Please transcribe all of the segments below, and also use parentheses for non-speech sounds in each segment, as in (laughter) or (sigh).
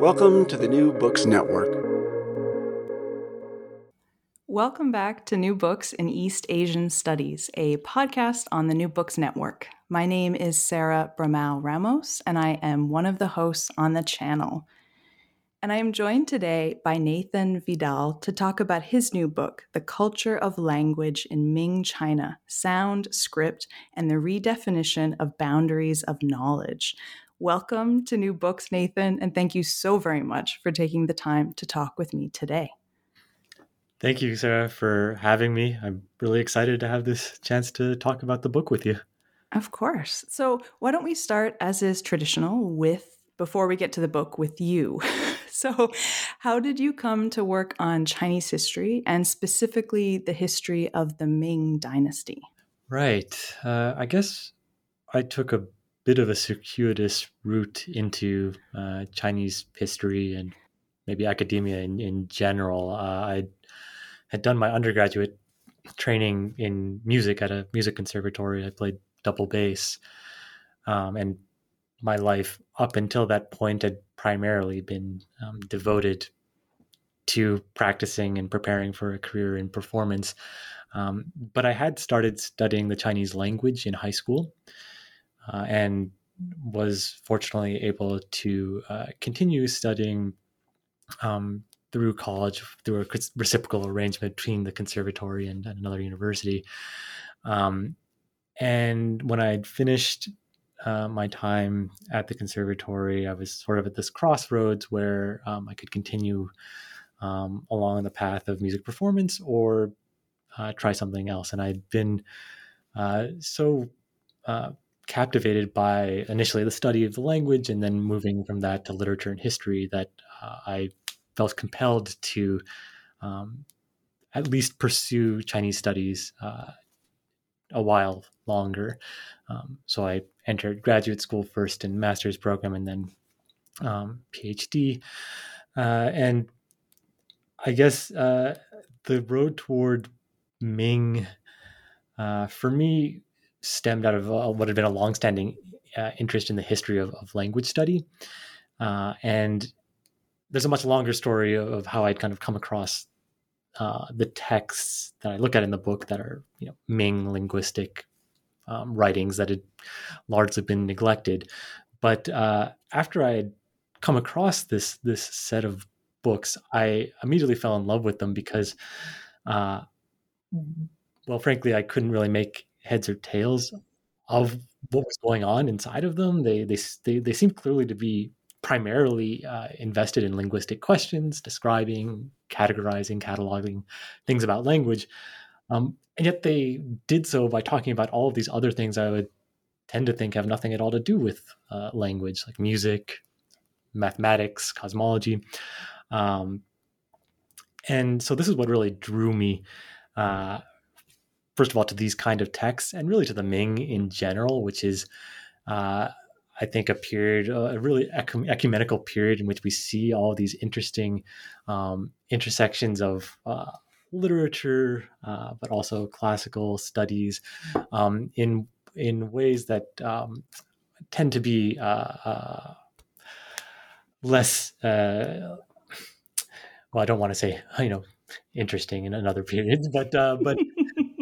Welcome to the New Books Network. Welcome back to New Books in East Asian Studies, a podcast on the New Books Network. My name is Sarah Bramao-Ramos, and I am one of the hosts on the channel. And I am joined today by Nathan Vedal to talk about his new book, The Culture of Language in Ming China Sound, Script, and the Redefinition of Boundaries of Knowledge. Welcome to New Books, Nathan, and thank you so very much for taking the time to talk with me today. Thank you, Sarah, for having me. I'm really excited to have this chance to talk about the book with you. Of course. So, why don't we start, as is traditional, with before we get to the book, with you. (laughs) so, how did you come to work on Chinese history and specifically the history of the Ming Dynasty? Right. Uh, I guess I took a bit of a circuitous route into uh, Chinese history and maybe academia in, in general. Uh, I had done my undergraduate training in music at a music conservatory. I played double bass. Um, and my life up until that point had primarily been um, devoted to practicing and preparing for a career in performance. Um, but I had started studying the Chinese language in high school uh, and was fortunately able to uh, continue studying um, through college through a reciprocal arrangement between the conservatory and, and another university. Um, and when I finished uh, my time at the conservatory, I was sort of at this crossroads where um, I could continue um, along the path of music performance or uh, try something else. And I'd been uh, so uh, captivated by initially the study of the language and then moving from that to literature and history that uh, I felt compelled to um, at least pursue Chinese studies uh, a while longer. Um, so I entered graduate school first in master's program and then um, PhD. Uh, and I guess uh, the road toward Ming, uh, for me, stemmed out of uh, what had been a longstanding uh, interest in the history of, of language study. Uh, and there's a much longer story of how I'd kind of come across uh, the texts that I look at in the book that are you know Ming linguistic um, writings that had largely been neglected. But uh, after I had come across this this set of books, I immediately fell in love with them because, uh, well, frankly, I couldn't really make heads or tails of what was going on inside of them. They they they, they seemed clearly to be primarily uh, invested in linguistic questions, describing, categorizing, cataloging things about language. Um, and yet they did so by talking about all of these other things I would tend to think have nothing at all to do with uh, language, like music, mathematics, cosmology. Um, and so this is what really drew me, uh, first of all, to these kind of texts and really to the Ming in general, which is uh, I think, a period, a really ecumenical period in which we see all these interesting um, intersections of uh, literature, uh, but also classical studies um, in in ways that um, tend to be uh, uh less. Uh, well, I don't want to say you know interesting in another (laughs) period, but uh, but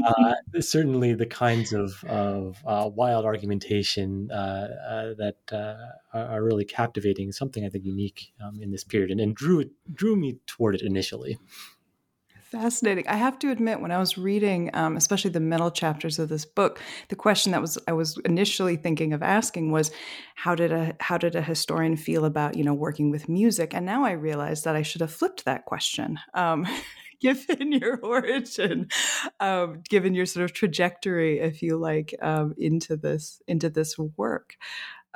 uh, (laughs) certainly the kinds of, of uh, wild argumentation uh, uh that uh, are really captivating, something I think unique um, in this period, and, and drew drew me toward it initially. Fascinating. I have to admit, when I was reading, um, especially the middle chapters of this book, the question that was I was initially thinking of asking was, how did a how did a historian feel about you know working with music? And now I realize that I should have flipped that question. Um, (laughs) (laughs) given your origin, um, given your sort of trajectory, if you like, um, into this into this work.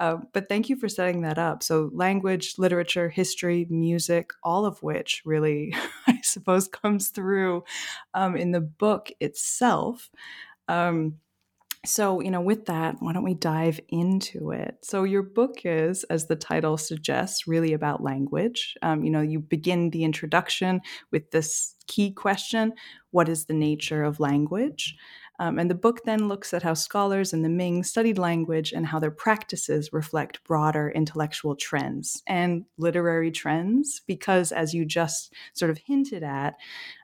Uh, but thank you for setting that up. So, language, literature, history, music, all of which really, (laughs) I suppose, comes through um, in the book itself. Um, so, you know, with that, why don't we dive into it? So, your book is, as the title suggests, really about language. Um, you know, you begin the introduction with this key question What is the nature of language? Um, and the book then looks at how scholars in the Ming studied language and how their practices reflect broader intellectual trends and literary trends, because as you just sort of hinted at,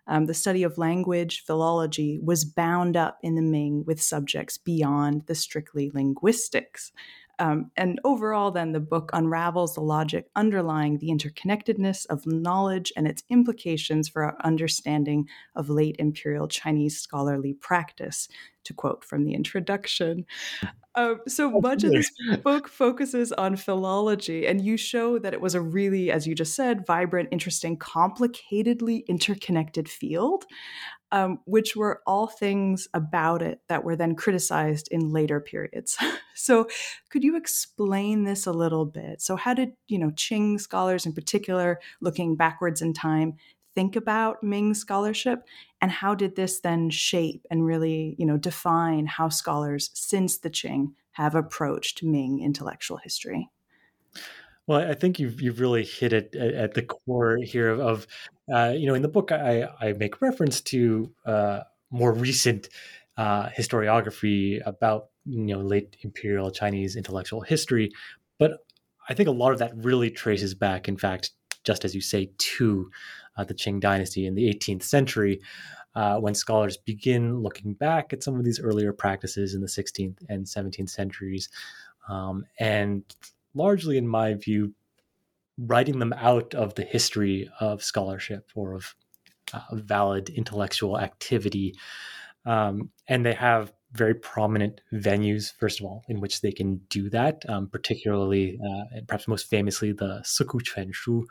um, the study of language, philology, was bound up in the Ming with subjects beyond the strictly linguistics. Um, and overall, then the book unravels the logic underlying the interconnectedness of knowledge and its implications for our understanding of late imperial Chinese scholarly practice, to quote from the introduction. Uh, so much of this (laughs) book focuses on philology, and you show that it was a really, as you just said, vibrant, interesting, complicatedly interconnected field um, which were all things about it that were then criticized in later periods. (laughs) so, could you explain this a little bit? So, how did you know Qing scholars in particular, looking backwards in time, think about Ming scholarship, and how did this then shape and really you know define how scholars since the Qing have approached Ming intellectual history? Well, I think you've you've really hit it at, the core here of, of uh, you know, in the book I, I make reference to uh, more recent uh, historiography about you know late imperial Chinese intellectual history, but I think a lot of that really traces back, in fact, just as you say, to uh, the Qing dynasty in the 18th century. Uh, when scholars begin looking back at some of these earlier practices in the 16th and 17th centuries, um, and largely, in my view, writing them out of the history of scholarship or of uh, valid intellectual activity. Um, and they have very prominent venues, first of all, in which they can do that, um, particularly, uh, and perhaps most famously, the Siku Quan Shu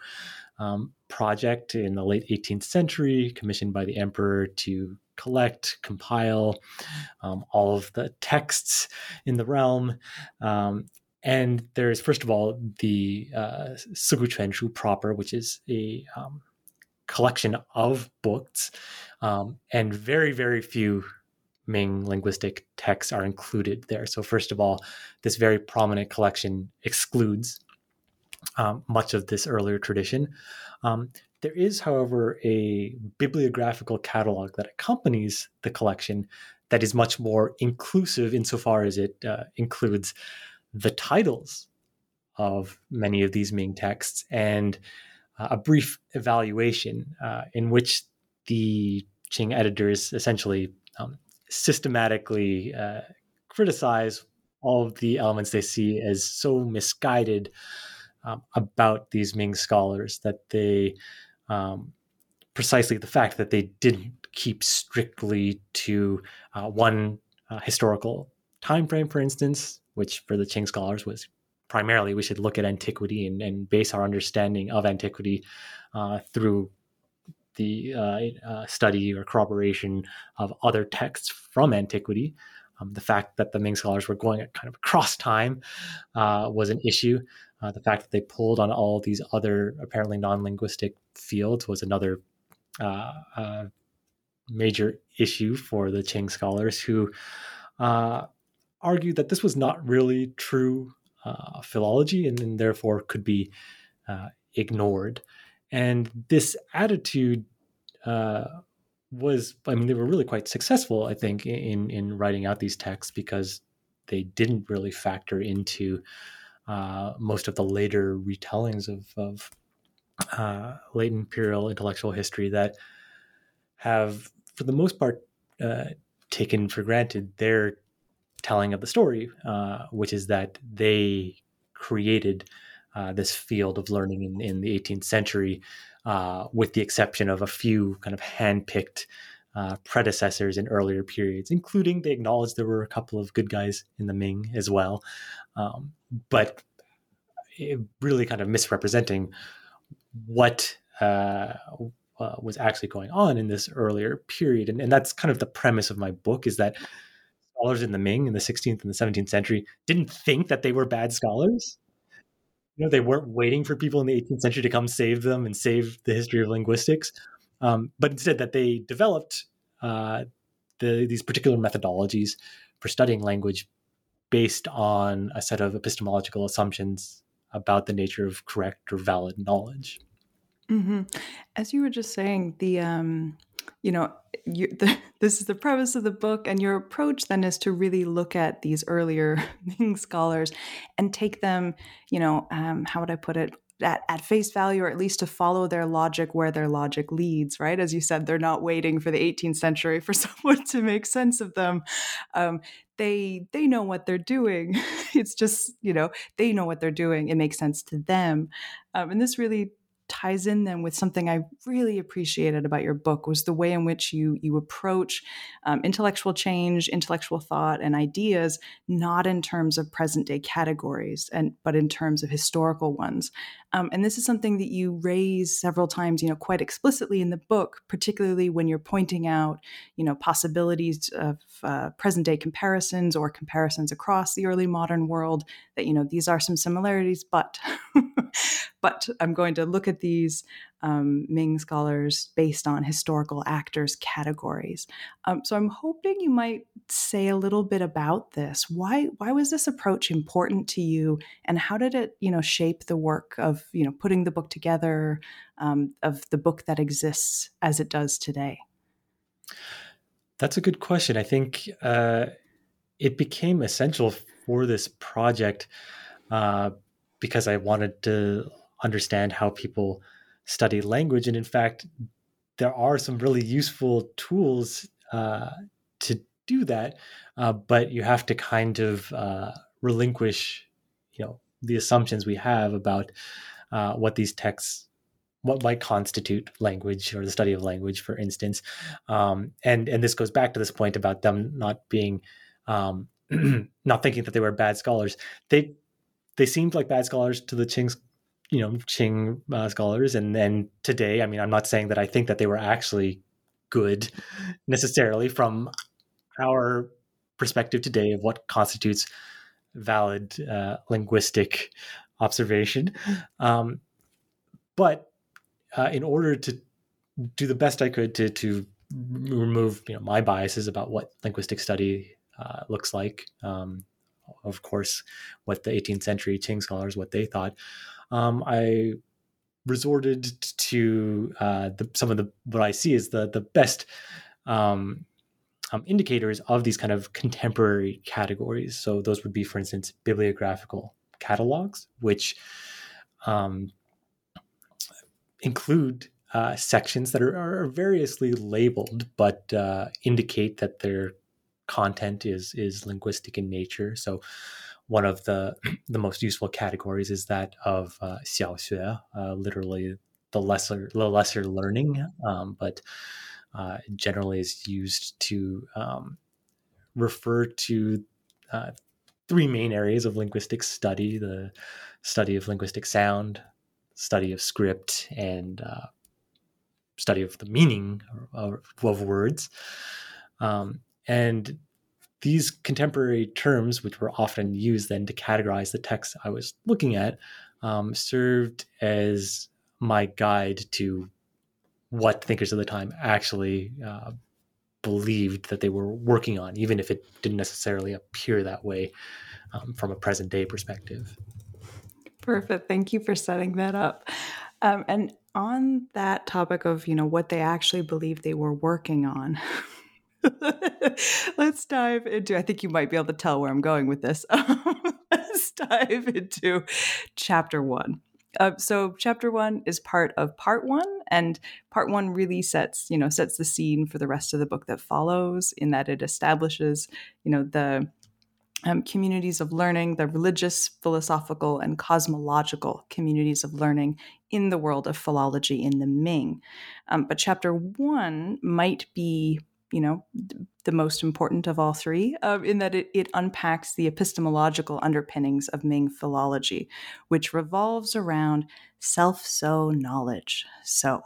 um, project in the late 18th century, commissioned by the emperor to collect, compile um, all of the texts in the realm. Um, and there's, first of all, the uh, Siku Shu proper, which is a um, collection of books, um, and very, very few Ming linguistic texts are included there. So, first of all, this very prominent collection excludes um, much of this earlier tradition. Um, there is, however, a bibliographical catalog that accompanies the collection that is much more inclusive insofar as it uh, includes the titles of many of these Ming texts and uh, a brief evaluation uh, in which the Qing editors essentially um, systematically uh, criticize all of the elements they see as so misguided um, about these Ming scholars that they um, precisely the fact that they didn't keep strictly to uh, one uh, historical time frame, for instance, which for the Qing scholars was primarily we should look at antiquity and, and base our understanding of antiquity uh, through the uh, uh, study or corroboration of other texts from antiquity. Um, the fact that the Ming scholars were going kind of across time uh, was an issue. Uh, the fact that they pulled on all these other apparently non-linguistic fields was another uh, major issue for the Qing scholars who argued that this was not really true uh, philology and, and, therefore could be uh, ignored. And this attitude uh, was, I mean, they were really quite successful, I think, in, in writing out these texts because they didn't really factor into uh, most of the later retellings of, of uh, late imperial intellectual history that have, for the most part, uh, taken for granted their telling of the story, uh, which is that they created uh, this field of learning in, in the 18th century, uh, with the exception of a few kind of handpicked uh, predecessors in earlier periods, including they acknowledged there were a couple of good guys in the Ming as well, um, but really kind of misrepresenting what uh, uh, was actually going on in this earlier period. And, and, that's kind of the premise of my book is that scholars in the Ming in the 16th and the 17th century didn't think that they were bad scholars. You know, they weren't waiting for people in the 18th century to come save them and save the history of linguistics, um, but instead that they developed uh, the, these particular methodologies for studying language based on a set of epistemological assumptions about the nature of correct or valid knowledge. Mm-hmm. As you were just saying, the um, you know, you, the, (laughs) this is the premise of the book, and your approach then is to really look at these earlier (laughs) Ming scholars and take them, you know, um, how would I put it, at, at face value, or at least to follow their logic where their logic leads, right? As you said, they're not waiting for the 18th century for (laughs) someone to make sense of them. Um, they they know what they're doing. it's just you know they know what they're doing. It makes sense to them, um, and this really ties in then with something I really appreciated about your book was the way in which you you approach um, intellectual change, intellectual thought, and ideas not in terms of present day categories and but in terms of historical ones. Um, and this is something that you raise several times, you know, quite explicitly in the book, particularly when you're pointing out, you know, possibilities of uh, present day comparisons or comparisons across the early modern world. That you know these are some similarities, but (laughs) but I'm going to look at these um, Ming scholars based on historical actors categories. Um, so I'm hoping you might say a little bit about this. Why why was this approach important to you, and how did it you know shape the work of you know putting the book together um, of the book that exists as it does today? That's a good question. I think uh, it became essential for this project uh, because I wanted to understand how people study language. And in fact, there are some really useful tools uh, to do that, uh, but you have to kind of uh, relinquish, you know, the assumptions we have about uh, what these texts, what might constitute language or the study of language, for instance. Um, and and this goes back to this point about them not being, um, (clears throat) not thinking that they were bad scholars. They they seemed like bad scholars to the Qing you know Qing uh, scholars, and then today, I mean, I'm not saying that I think that they were actually good necessarily from our perspective today of what constitutes valid uh, linguistic observation. Um, but uh, in order to do the best I could to to remove you know my biases about what linguistic study uh, looks like, um, of course, what the 18th century Qing scholars what they thought um, I resorted to uh, the, some of the what I see is the the best um, um, indicators of these kind of contemporary categories. So those would be, for instance, bibliographical catalogs, which um, include uh, sections that are, are, variously labeled but uh, indicate that their content is is linguistic in nature. So one of the the most useful categories is that of uh, xiaoxue, uh, literally the lesser the lesser learning, um, but uh, generally is used to um, refer to uh, three main areas of linguistic study: the study of linguistic sound, study of script, and uh, study of the meaning of, of words. Um, and these contemporary terms, which were often used then to categorize the text I was looking at, um, served as my guide to what thinkers of the time actually uh, believed that they were working on, even if it didn't necessarily appear that way um, from a present day perspective. Perfect. Thank you for setting that up. Um, and on that topic of you know what they actually believed they were working on (laughs) (laughs) Let's dive into. I think you might be able to tell where I'm going with this. (laughs) Let's dive into chapter one. Uh, so chapter one is part of part one, and part one really sets you know sets the scene for the rest of the book that follows. In that it establishes you know the um, communities of learning, the religious, philosophical, and cosmological communities of learning in the world of philology in the Ming. Um, but chapter one might be you know the most important of all three uh, in that it, it unpacks the epistemological underpinnings of ming philology which revolves around self-so knowledge so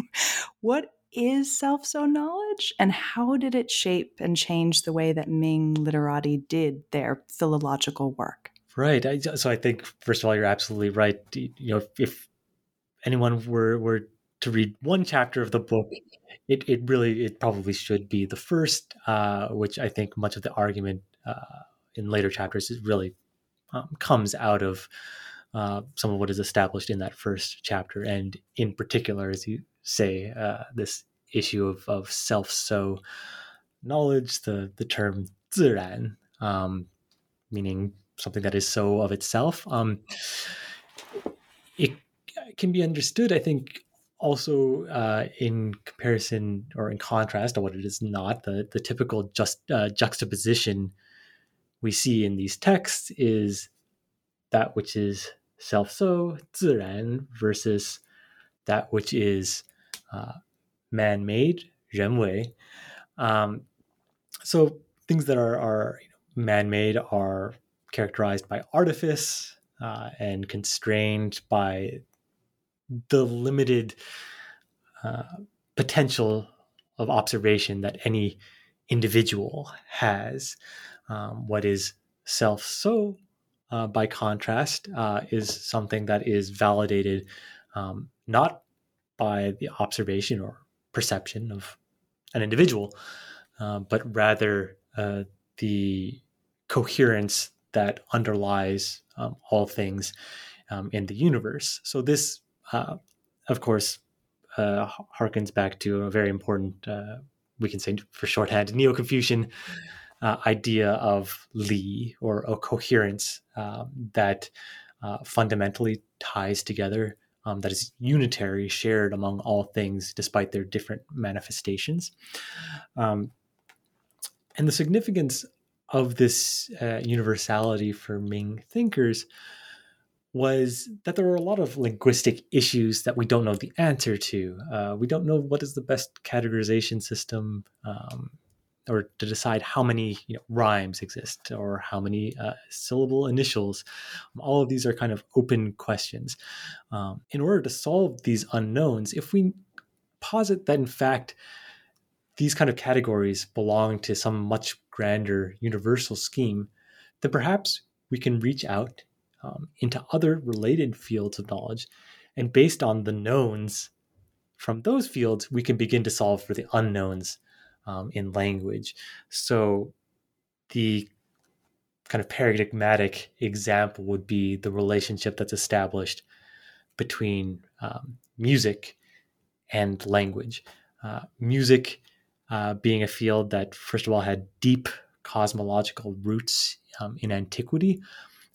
(laughs) what is self so knowledge? And how did it shape and change the way that Ming literati did their philological work? Right. I, so I think, first of all, you're absolutely right. You know, if, if anyone were, were to read one chapter of the book, it, it really, it probably should be the first, uh, which I think much of the argument uh, in later chapters is really um, comes out of uh, some of what is established in that first chapter, and in particular, as you say, uh, this issue of, of self so knowledge, the the term ziran, um, meaning something that is so of itself. Um, it can be understood, I think, also uh, in comparison or in contrast to what it is not the, the typical just uh, juxtaposition we see in these texts is that which is self so ziran versus that which is uh, man-made renwei um, so things that are, are man-made are characterized by artifice uh, and constrained by the limited uh, potential of observation that any individual has. Um, what is self so, uh, by contrast, uh, is something that is validated um, not by the observation or perception of an individual, uh, but rather uh, the coherence that underlies um, all things um, in the universe. So, this, uh, of course, uh, harkens back to a very important, uh, we can say for shorthand, Neo Confucian uh, idea of Li or a coherence um, that uh, fundamentally ties together, um, that is unitary, shared among all things, despite their different manifestations. Um, and the significance of this universality for Ming thinkers was that there were a lot of linguistic issues that we don't know the answer to. Uh, we don't know what is the best categorization system, um, or to decide how many you know, rhymes exist or how many uh, syllable initials. All of these are kind of open questions. Um, in order to solve these unknowns, if we posit that in fact these kind of categories belong to some much grander universal scheme, then perhaps we can reach out um, into other related fields of knowledge. And based on the knowns from those fields, we can begin to solve for the unknowns um, in language. So the kind of paradigmatic example would be the relationship that's established between um, music and language. Uh, music uh, being a field that, first of all, had deep cosmological roots um, in antiquity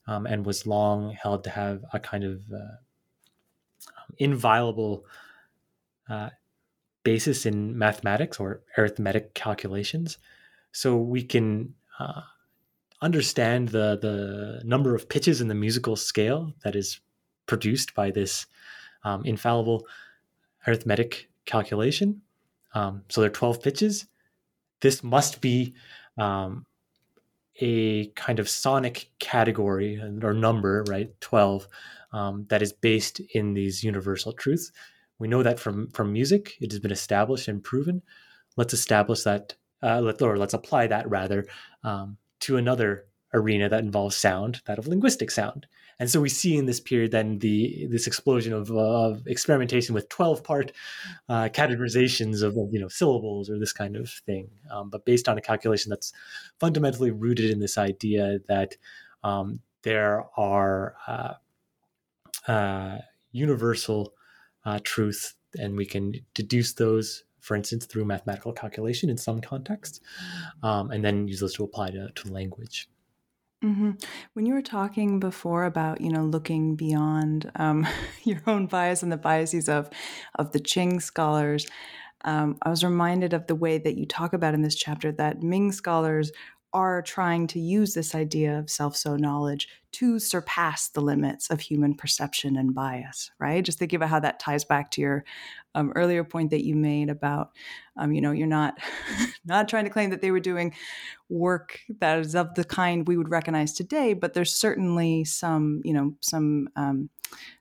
um, and was long held to have a kind of uh, inviolable uh, basis in mathematics or arithmetic calculations. So we can uh, understand the, the number of pitches in the musical scale that is produced by this um, infallible arithmetic calculation. Um, so there are 12 pitches. This must be um, a kind of sonic category or number, right? 12, um, that is based in these universal truths. We know that from from music, it has been established and proven. Let's establish that, uh, let, or let's apply that rather um, to another arena that involves sound, that of linguistic sound. And so we see in this period then the this explosion of, of experimentation with twelve part uh, categorizations of, you know syllables or this kind of thing, um, but based on a calculation that's fundamentally rooted in this idea that um, there are uh, uh, universal uh, truth, and we can deduce those, for instance, through mathematical calculation in some contexts, um, and then use those to apply to, to language. Mm-hmm. When you were talking before about you know looking beyond um, (laughs) your own bias and the biases of of the Qing scholars, um, I was reminded of the way that you talk about in this chapter that Ming scholars are trying to use this idea of self so knowledge to surpass the limits of human perception and bias, right? Just thinking about how that ties back to your um, earlier point that you made about, um, you know, you're not (laughs) not trying to claim that they were doing work that is of the kind we would recognize today, but there's certainly some, you know, some. Um,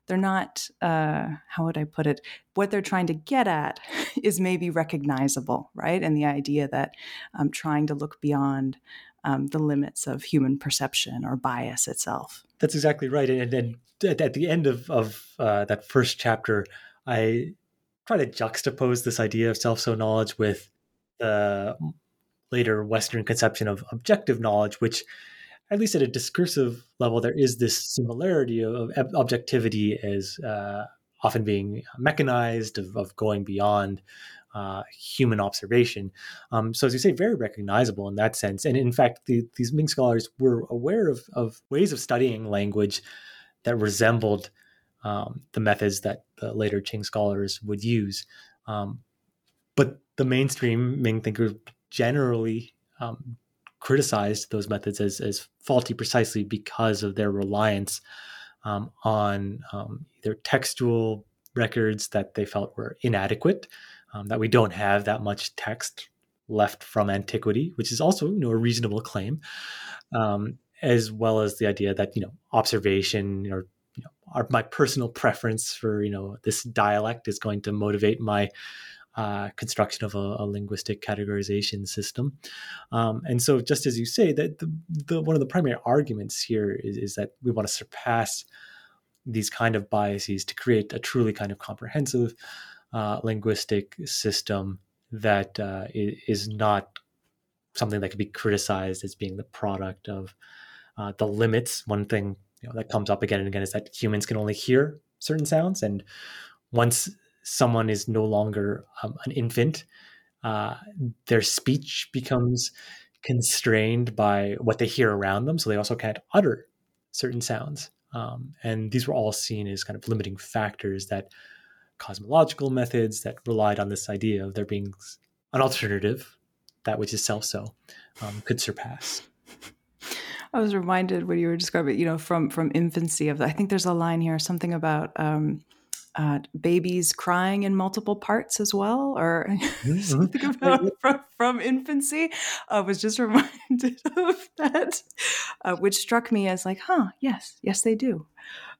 they're not. Uh, how would I put it? What they're trying to get at (laughs) is maybe recognizable, right? And the idea that um, trying to look beyond um, the limits of human perception or bias itself. That's exactly right. And then at the end of, of uh, that first chapter, I try to juxtapose this idea of self so knowledge with the later Western conception of objective knowledge, which, at least at a discursive level, there is this similarity of, objectivity as uh, often being mechanized, of, of going beyond uh, human observation. Um, so, as you say, very recognizable in that sense. And in fact, the, these Ming scholars were aware of, of, ways of studying language that resembled um, the methods that the later Qing scholars would use. Um, but the mainstream Ming thinkers generally um, criticized those methods as, as faulty precisely because of their reliance um, on um, either textual records that they felt were inadequate um, that we don't have that much text left from antiquity, which is also you know a reasonable claim, um, as well as the idea that you know observation or you know our, my personal preference for you know this dialect is going to motivate my uh, construction of a, a, linguistic categorization system. Um, and so, just as you say, that the, the, one of the primary arguments here is, is, that we want to surpass these kind of biases to create a truly kind of comprehensive uh, linguistic system that uh, is not something that could be criticized as being the product of uh, the limits. One thing you know, that comes up again and again is that humans can only hear certain sounds, and once someone is no longer um, an infant, uh, their speech becomes constrained by what they hear around them, so they also can't utter certain sounds. Um, and these were all seen as kind of limiting factors that cosmological methods that relied on this idea of there being an alternative, that which is self so, um, could surpass. I was reminded when you were describing, you know, from from infancy of. I think there's a line here, something about um, uh, babies crying in multiple parts as well, or (laughs) mm-hmm. something about (laughs) from, from infancy. I was just (laughs) reminded of that, uh, which struck me as like, huh, yes, yes, they do.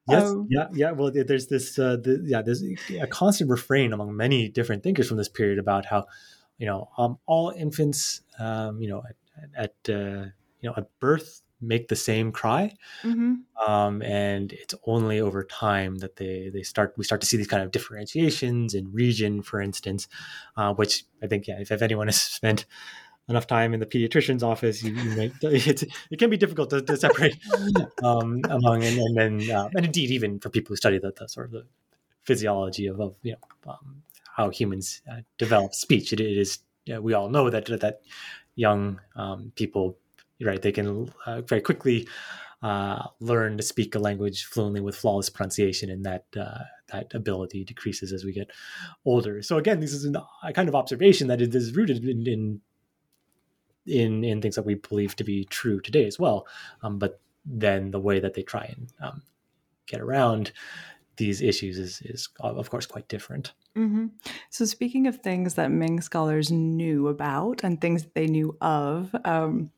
Yes, um, yeah, yeah. Well, there's this, uh, the, yeah, there's a constant refrain among many different thinkers from this period about how, you know, um, all infants, um, you know, at, at uh, you know, at birth make the same cry, mm-hmm. um, and it's only over time that they they start we start to see these kind of differentiations in region, for instance, uh, which I think yeah, if, if anyone has (laughs) spent enough time in the pediatrician's office, you, you might, (laughs) it can be difficult to, to separate (laughs) um, among and, and then uh, and indeed even for people who study the, the sort of the physiology of, of you know um, how humans uh, develop speech. it, it is we all know that that young um, people right they can uh, very quickly uh, learn to speak a language fluently with flawless pronunciation, and that uh, that ability decreases as we get older. So again, this is an, a kind of observation that is rooted in, in in in things that we believe to be true today as well. Um, but then the way that they try and um, get around these issues is is of course quite different. Mm-hmm. So speaking of things that Ming scholars knew about and things that they knew of. Um,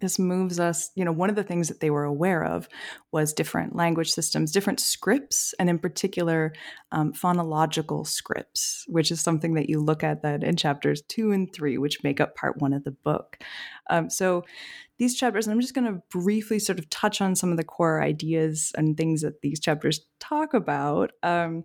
this moves us, you know, one of the things that they were aware of was different language systems, different scripts, and in particular, um, phonological scripts, which is something that you look at that in chapters two and three, which make up part one of the book. Um, so these chapters, and I'm just going to briefly sort of touch on some of the core ideas and things that these chapters talk about. Um,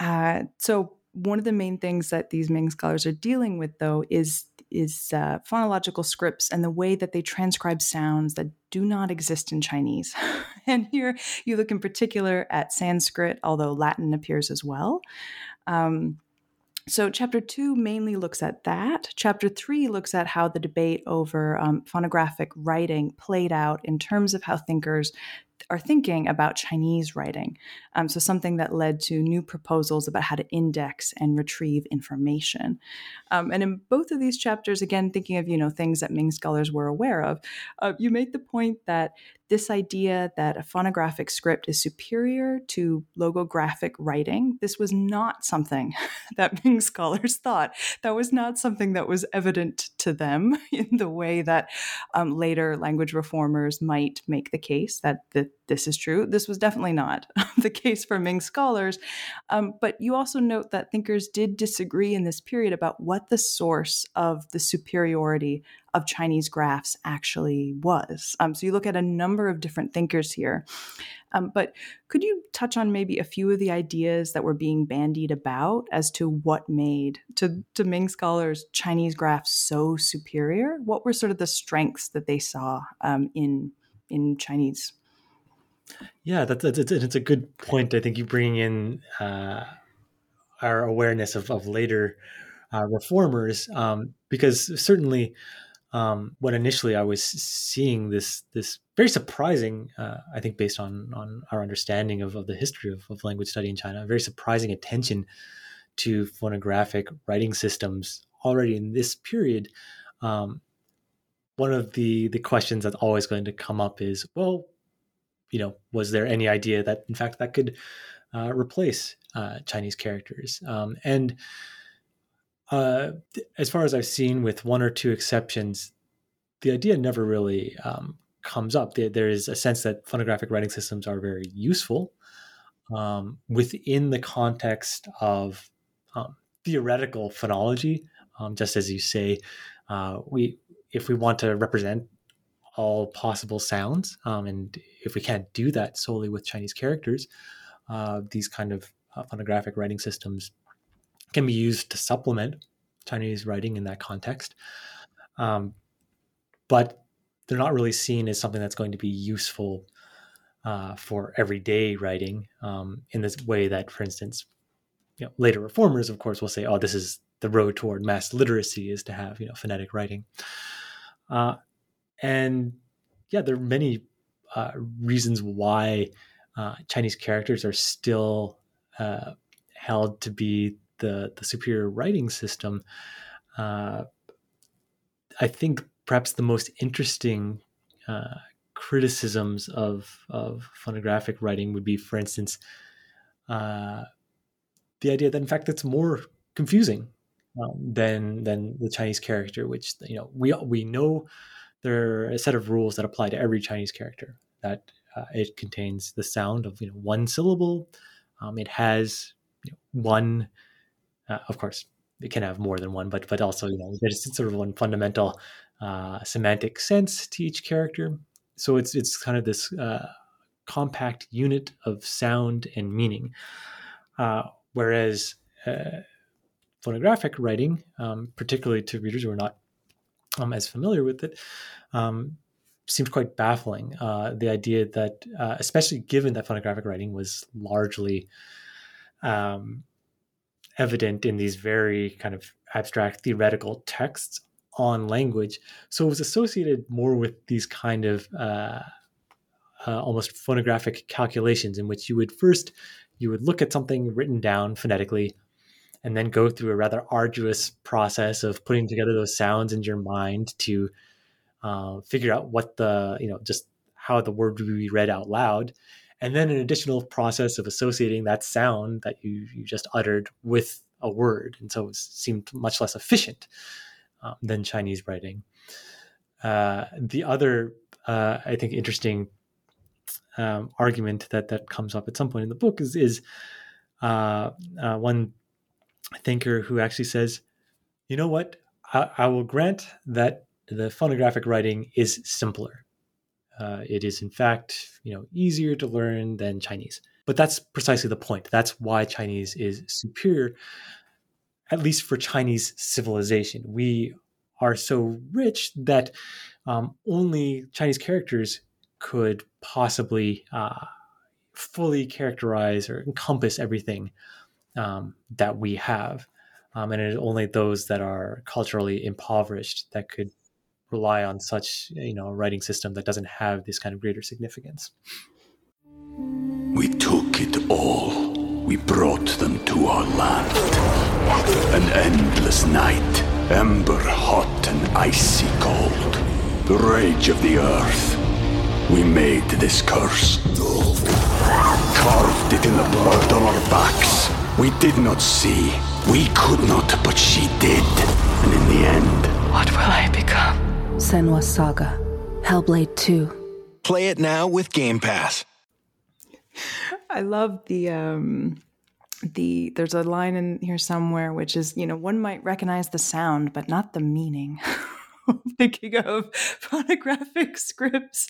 uh, so one of the main things that these Ming scholars are dealing with, though, is is uh, phonological scripts and the way that they transcribe sounds that do not exist in Chinese. (laughs) and here you look in particular at Sanskrit, although Latin appears as well. Um, so, chapter two mainly looks at that. Chapter three looks at how the debate over um, phonographic writing played out in terms of how thinkers our thinking about Chinese writing. Um, so, something that led to new proposals about how to index and retrieve information. Um, and in both of these chapters, again, thinking of you know things that Ming scholars were aware of, uh, you make the point that this idea that a phonographic script is superior to logographic writing, this was not something (laughs) that Ming scholars thought. That was not something that was evident to them (laughs) in the way that um, later language reformers might make the case that the, this is true. This was definitely not (laughs) the case for Ming scholars. Um, but you also note that thinkers did disagree in this period about what the source of the superiority of Chinese graphs actually was. Um, so you look at a number of different thinkers here. Um, but could you touch on maybe a few of the ideas that were being bandied about as to what made, to, to Ming scholars, Chinese graphs so superior? What were sort of the strengths that they saw um, in, in Chinese? Yeah, that's, that's, it's a good point. I think you bring in uh, our awareness of, of later uh, reformers, um, because certainly um, when initially I was seeing this this very surprising, uh, I think based on on our understanding of, of the history of, of language study in China, very surprising attention to phonographic writing systems already in this period. Um, one of the the questions that's always going to come up is, well, you know, was there any idea that in fact that could uh, replace uh, Chinese characters? Um, and uh, as far as I've seen, with one or two exceptions, the idea never really um, comes up. There, there is a sense that phonographic writing systems are very useful um, within the context of um, theoretical phonology. Um, just as you say, uh, we if we want to represent all possible sounds, um, and if we can't do that solely with Chinese characters, uh, these kind of uh, phonographic writing systems can be used to supplement Chinese writing in that context. Um, but they're not really seen as something that's going to be useful uh, for everyday writing um, in this way that, for instance, you know, later reformers, of course, will say, "Oh, this is the road toward mass literacy is to have you know phonetic writing," uh, and yeah, there are many uh, reasons why uh, Chinese characters are still uh, held to be the the superior writing system, uh, I think perhaps the most interesting uh, criticisms of of phonographic writing would be, for instance, uh, the idea that in fact it's more confusing um, than than the Chinese character, which you know we we know there are a set of rules that apply to every Chinese character. That uh, it contains the sound of you know one syllable. Um, it has you know, one uh, of course, it can have more than one, but but also you know there's sort of one fundamental uh, semantic sense to each character. So it's it's kind of this uh, compact unit of sound and meaning. Uh, whereas uh, phonographic writing, um, particularly to readers who are not um, as familiar with it, um, seems quite baffling. Uh, the idea that, uh, especially given that phonographic writing was largely um, evident in these very kind of abstract theoretical texts on language. So it was associated more with these kind of uh, uh, almost phonographic calculations in which you would first you would look at something written down phonetically and then go through a rather arduous process of putting together those sounds in your mind to uh, figure out what the you know just how the word would be read out loud and then an additional process of associating that sound that you, you just uttered with a word. And so it seemed much less efficient um, than Chinese writing. Uh, the other, uh, I think, interesting um, argument that that comes up at some point in the book is is uh, uh one thinker who actually says, "You know what? I, I will grant that the phonographic writing is simpler. Uh, it is, in fact, you know, easier to learn than Chinese. But that's precisely the point. That's why Chinese is superior, at least for Chinese civilization. We are so rich that um, only Chinese characters could possibly uh, fully characterize or encompass everything um, that we have. Um, and it is only those that are culturally impoverished that could rely on such you know a writing system that doesn't have this kind of greater significance We took it all. We brought them to our land. An endless night, ember hot and icy cold. The rage of the earth. We made this curse. Carved it in the blood on our backs. We did not see. We could not, but she did. And in the end, What will I become? Senua's Saga. Hellblade 2. Play it now with Game Pass. I love the um the there's a line in here somewhere which is you know one might recognize the sound but not the meaning (laughs) (laughs) thinking of (laughs) phonographic scripts.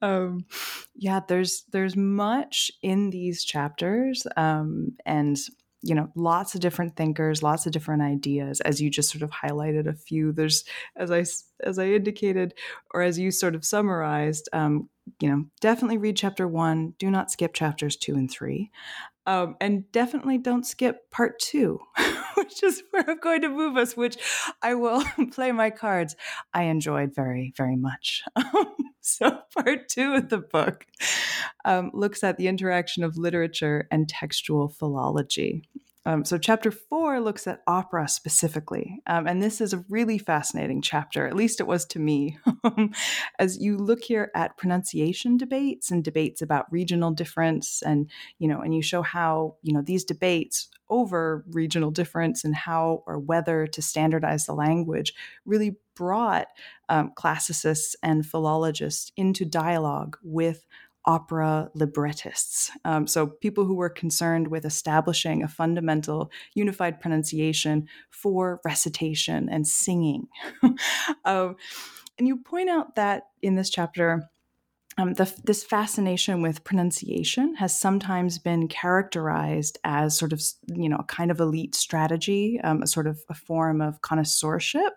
Um yeah there's there's much in these chapters um and you know lots of different thinkers lots of different ideas as you just sort of highlighted a few. There's as i as i indicated or as you sort of summarized um, you know definitely read chapter one do not skip chapters two and three um, and definitely don't skip part two (laughs) which is where i'm going to move us which i will (laughs) play my cards. I enjoyed very very much. (laughs) So part two of the book um, looks at the interaction of literature and textual philology um, so, chapter four looks at opera specifically. Um, and this is a really fascinating chapter, at least it was to me, (laughs) as you look here at pronunciation debates and debates about regional difference. And, you know, and you show how, you know, these debates over regional difference and how or whether to standardize the language really brought um, classicists and philologists into dialogue with opera librettists. Um, so, people who were concerned with establishing a fundamental unified pronunciation for recitation and singing. (laughs) um, and you point out that in this chapter, um, the, this fascination with pronunciation has sometimes been characterized as sort of, you know, a kind of elite strategy, um, a sort of a form of connoisseurship.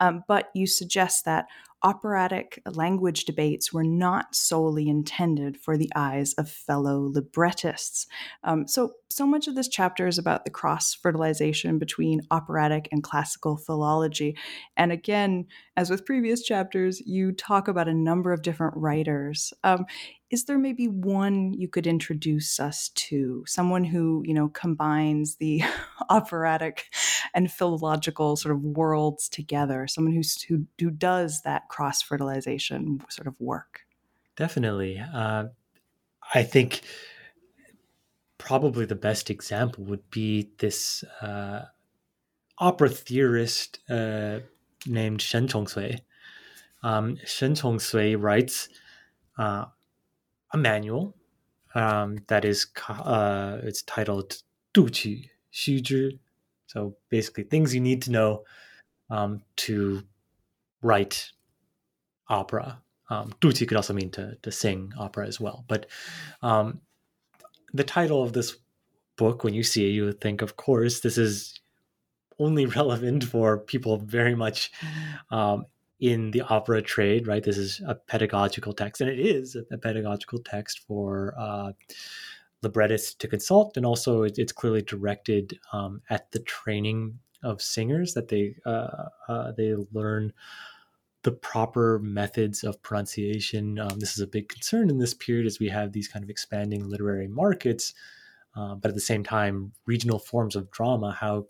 Um, but you suggest that operatic language debates were not solely intended for the eyes of fellow librettists. Um, so, so much of this chapter is about the cross fertilization between operatic and classical philology. And again, as with previous chapters, you talk about a number of different writers. Um, is there maybe one you could introduce us to? Someone who you know combines the (laughs) operatic and philological sort of worlds together. Someone who's who, who does that cross fertilization sort of work. Definitely. Uh, i think probably the best example would be this uh, opera theorist uh, named shen chongsui um, shen chongsui writes uh, a manual um, that is uh, it's titled "Duqu Xuzhi," so basically things you need to know um, to write opera. Um, could also mean to to sing opera as well, but um, the title of this book, when you see it, you would think, of course, this is only (laughs) relevant for people very much um, in the opera trade, right? This is a pedagogical text, and it is a pedagogical text for uh, librettists to consult, and also it's clearly directed um, at the training of singers that they uh, uh, they learn the proper methods of pronunciation. Um, this is a big concern in this period as we have these kind of expanding literary markets, uh, but at the same time, regional forms of drama. How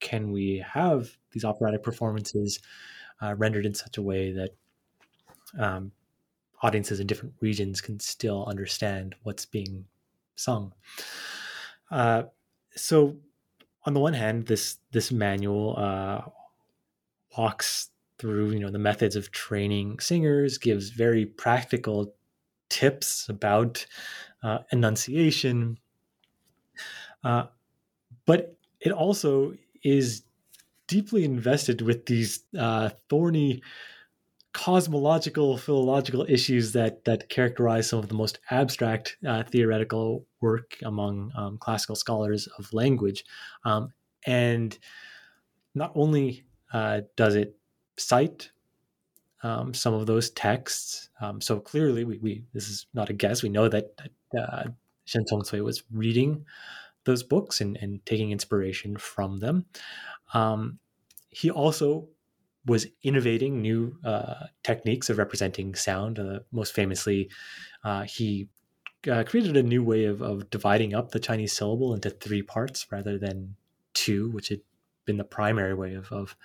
can we have these operatic performances? Uh, rendered in such a way that um, audiences in different regions can still understand what's being sung. Uh, so, on the one hand, this this manual uh, walks through you know the methods of training singers, gives very practical tips about uh, enunciation, uh, but it also is deeply invested with these uh, thorny cosmological philological issues that that characterize some of the most abstract uh, theoretical work among um, classical scholars of language. Um, and not only uh, does it cite um, some of those texts um, so clearly we, we, this is not a guess. We know that, uh, Shen Chongsui was reading those books and, and taking inspiration from them. Um, he also was innovating new uh, techniques of representing sound. Uh, most famously, uh, he uh, created a new way of, of dividing up the Chinese syllable into three parts rather than two, which had been the primary way of, of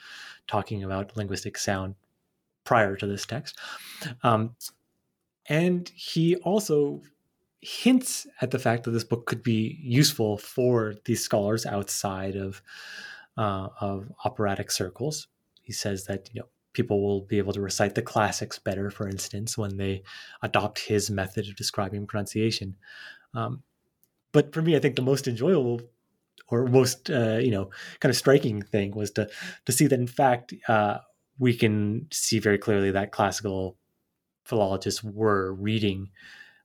talking about linguistic sound prior to this text. Um, and he also hints at the fact that this book could be useful for these scholars outside of uh, of operatic circles. He says that you know people will be able to recite the classics better, for instance, when they adopt his method of describing pronunciation. Um, but for me, I think the most enjoyable or most uh, you know kind of striking thing was to to see that in fact uh, we can see very clearly that classical philologists were reading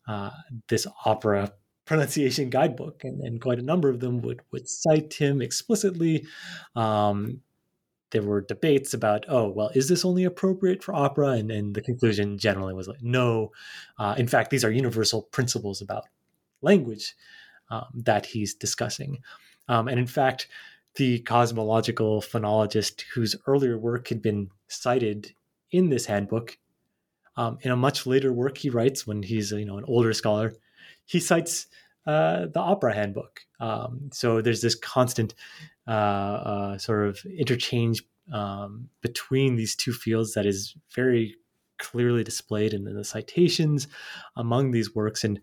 uh, this opera pronunciation guidebook, and, and, quite a number of them would would cite him explicitly. Um, there were debates about, oh, well, is this only appropriate for opera? And, and the conclusion generally was like, no. Uh, in fact, these are universal principles about language um, that he's discussing. Um, and in fact, the cosmological phonologist whose earlier work had been cited in this handbook, um, in a much later work he writes when he's you know an older scholar, he cites uh, the opera handbook. Um, so there's this constant uh, uh, sort of interchange um, between these two fields that is very clearly displayed in, in the citations among these works and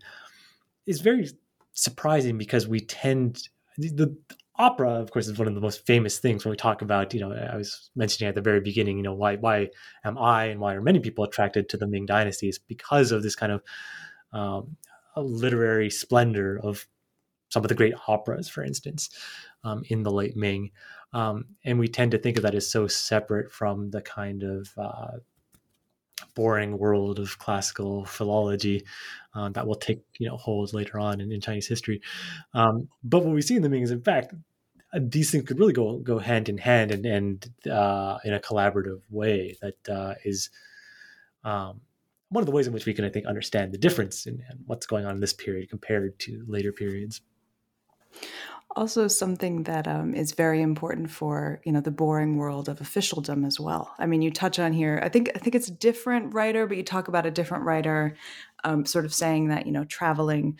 is very surprising because we tend the, the opera of course is one of the most famous things when we talk about you know i was mentioning at the very beginning you know why why am i and why are many people attracted to the ming dynasty is because of this kind of um, literary splendor of some of the great operas for instance um, in the late Ming. Um, and we tend to think of that as so separate from the kind of uh, boring world of classical philology uh, that will take you know hold later on in, in Chinese history. Um, but what we see in the Ming is, in fact, uh, these things could really go go hand in hand and and uh, in a collaborative way that uh, is um, one of the ways in which we can, I think, understand the difference in, in what's going on in this period compared to later periods. Also something that um, is very important for you know the boring world of officialdom as well. I mean you touch on here i think i think it's a different writer but you talk about a different writer um, sort of saying that you know traveling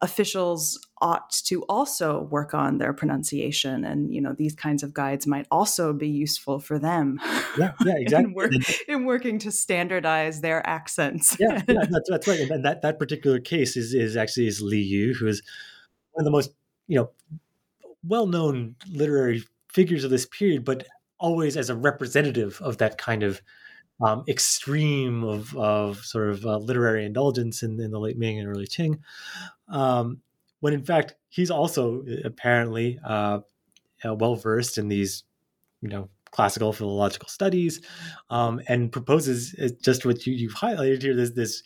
officials ought to also work on their pronunciation and you know these kinds of guides might also be useful for them yeah yeah (laughs) exactly in, work, in, working to standardize their accents yeah, yeah (laughs) that's, that's right and that that particular case is is actually is li yu who is one of the most you know well-known literary figures of this period, but always as a representative of that kind of um, extreme of, of sort of uh, literary indulgence in, in, the late Ming and early Qing. Um, when in fact he's also uh, apparently uh, uh, well versed in these, you know, classical philological studies, um, and proposes uh, just what you, have highlighted here. This this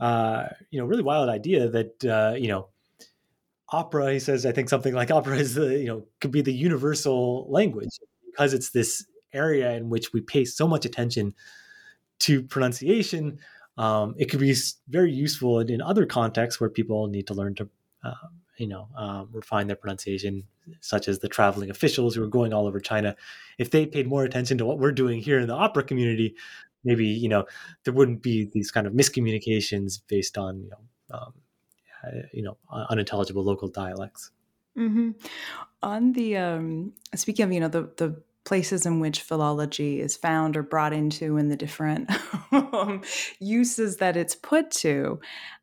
uh, you know really wild idea that you know opera he says i think something like opera is the you know could be the universal language because it's this area in which we pay so much attention to pronunciation um, it could be very useful in, in, other contexts where people need to learn to uh, you know um, refine their pronunciation such as the traveling officials who are going all over china if they paid more attention to what we're doing here in the opera community maybe you know there wouldn't be these kind of miscommunications based on you know um, uh, you know unintelligible local dialects. Mm-hmm. On the um, speaking of you know the the places in which philology is found or brought into and the different um, uses that it's put to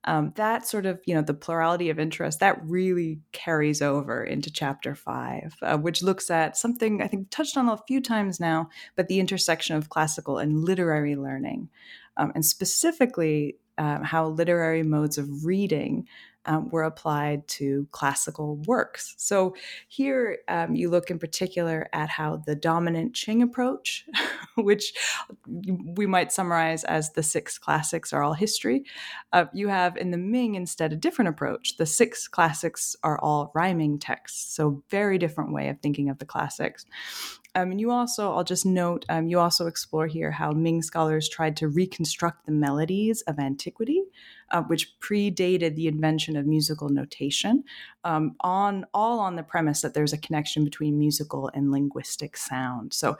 um, that sort of you know the plurality of interest that really carries over into chapter five uh, which looks at something i think touched on a few times now but the intersection of classical and literary learning um, and specifically uh, how literary modes of reading um, were applied to classical works. So here um, you look in particular at how the dominant Qing approach, (laughs) which we might summarize as the six classics are all history, uh, you have in the Ming instead a different approach. The six classics are all rhyming texts. So very different way of thinking of the classics. Um, and you also, I'll just note, um, you also explore here how Ming scholars tried to reconstruct the melodies of antiquity, uh, which predated the invention of musical notation, um, on all on the premise that there's a connection between musical and linguistic sound. So,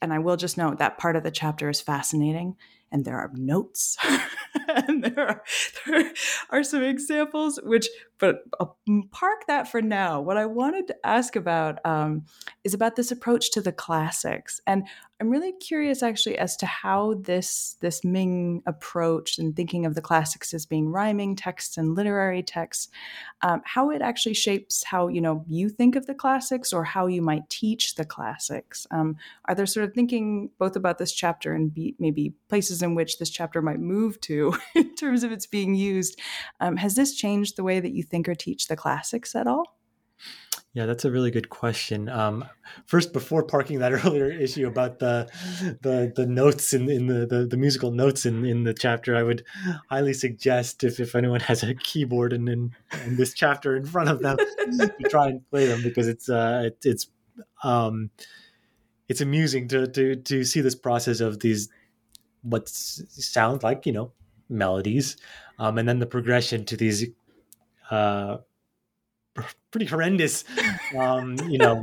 and I will just note that part of the chapter is fascinating and there are notes, (laughs) and there are, (laughs) there are some examples, which, but I'll park that for now. What I wanted to ask about um, is about this approach to the classics. And I'm really curious actually as to how this this Ming approach and thinking of the classics as being rhyming texts and literary texts, um, how it actually shapes how you know you think of the classics or how you might teach the classics. Um, are there sort of thinking both about this chapter and be, maybe places in which this chapter might move to (laughs) in terms of its being used? Um, has this changed the way that you think or teach the classics at all? Yeah, that's a really good question. Um, first, before parking that (laughs) earlier issue about the the, the notes in, in the, the, the, musical notes in, in the chapter, I would highly suggest if, if anyone has a keyboard and in, in this chapter in front of them to try and play them because it's uh, it, it's um, it's amusing to, to to see this process of these what sound like you know melodies, um, and then the progression to these. Uh, pretty horrendous. Um, you know,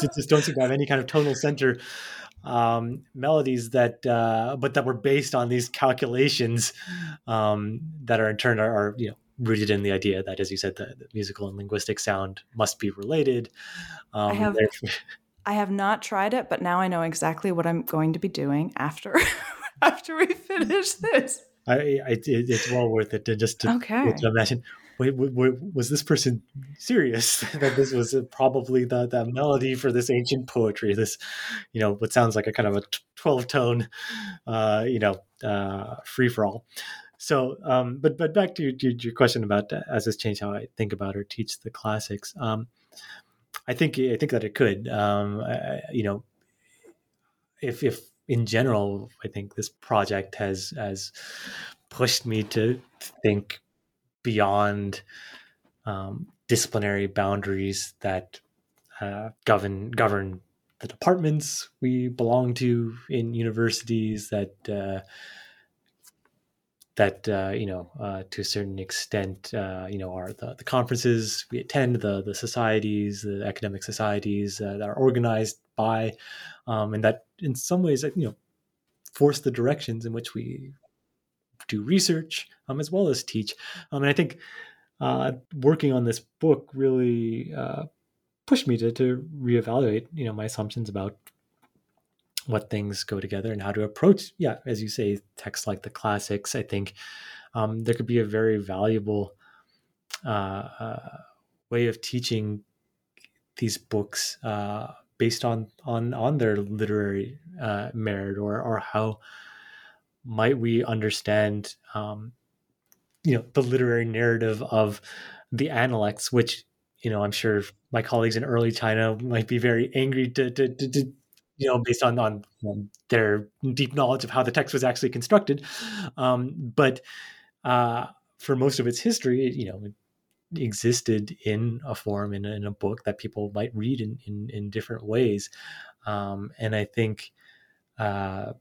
just don't seem to have any kind of tonal center um, melodies that, uh, but that were based on these calculations um, that are in turn are, are, you know rooted in the idea that, as you said, the, the musical and linguistic sound must be related. Um, I have. I have not tried it, but now I know exactly what I'm going to be doing after (laughs) after we finish this. I, I, it's well worth it to just to, okay. to imagine wait, wait, was this person serious? (laughs) That this was probably the, the melody for this ancient poetry this you know what sounds like a kind of a 12 tone uh, you know uh, free for all so um, but but back to, to your question about uh, has this changed how i think about or teach the classics um, i think i think that it could um, I, you know if if in general i think this project has has pushed me to think beyond um, disciplinary boundaries that uh, govern govern the departments we belong to in universities that uh, that uh, you know uh, to a certain extent uh, you know are the, the conferences we attend the the societies the academic societies uh, that are organized by um, and that in some ways you know force the directions in which we do research um, as well as teach. Um, and I think uh, working on this book really uh, pushed me to, to reevaluate, you know, my assumptions about what things go together and how to approach, yeah, as you say, texts like the classics. I think um, there could be a very valuable uh, uh way of teaching these books uh, based on on on their literary uh, merit or or how might we understand um, you know the literary narrative of the Analects, which you know I'm sure my colleagues in early China might be very angry to, to, to, to you know based on on their deep knowledge of how the text was actually constructed, um, but uh, for most of its history, you know. It, existed in a form in a, in a book that people might read in in, in different ways um, and i think uh,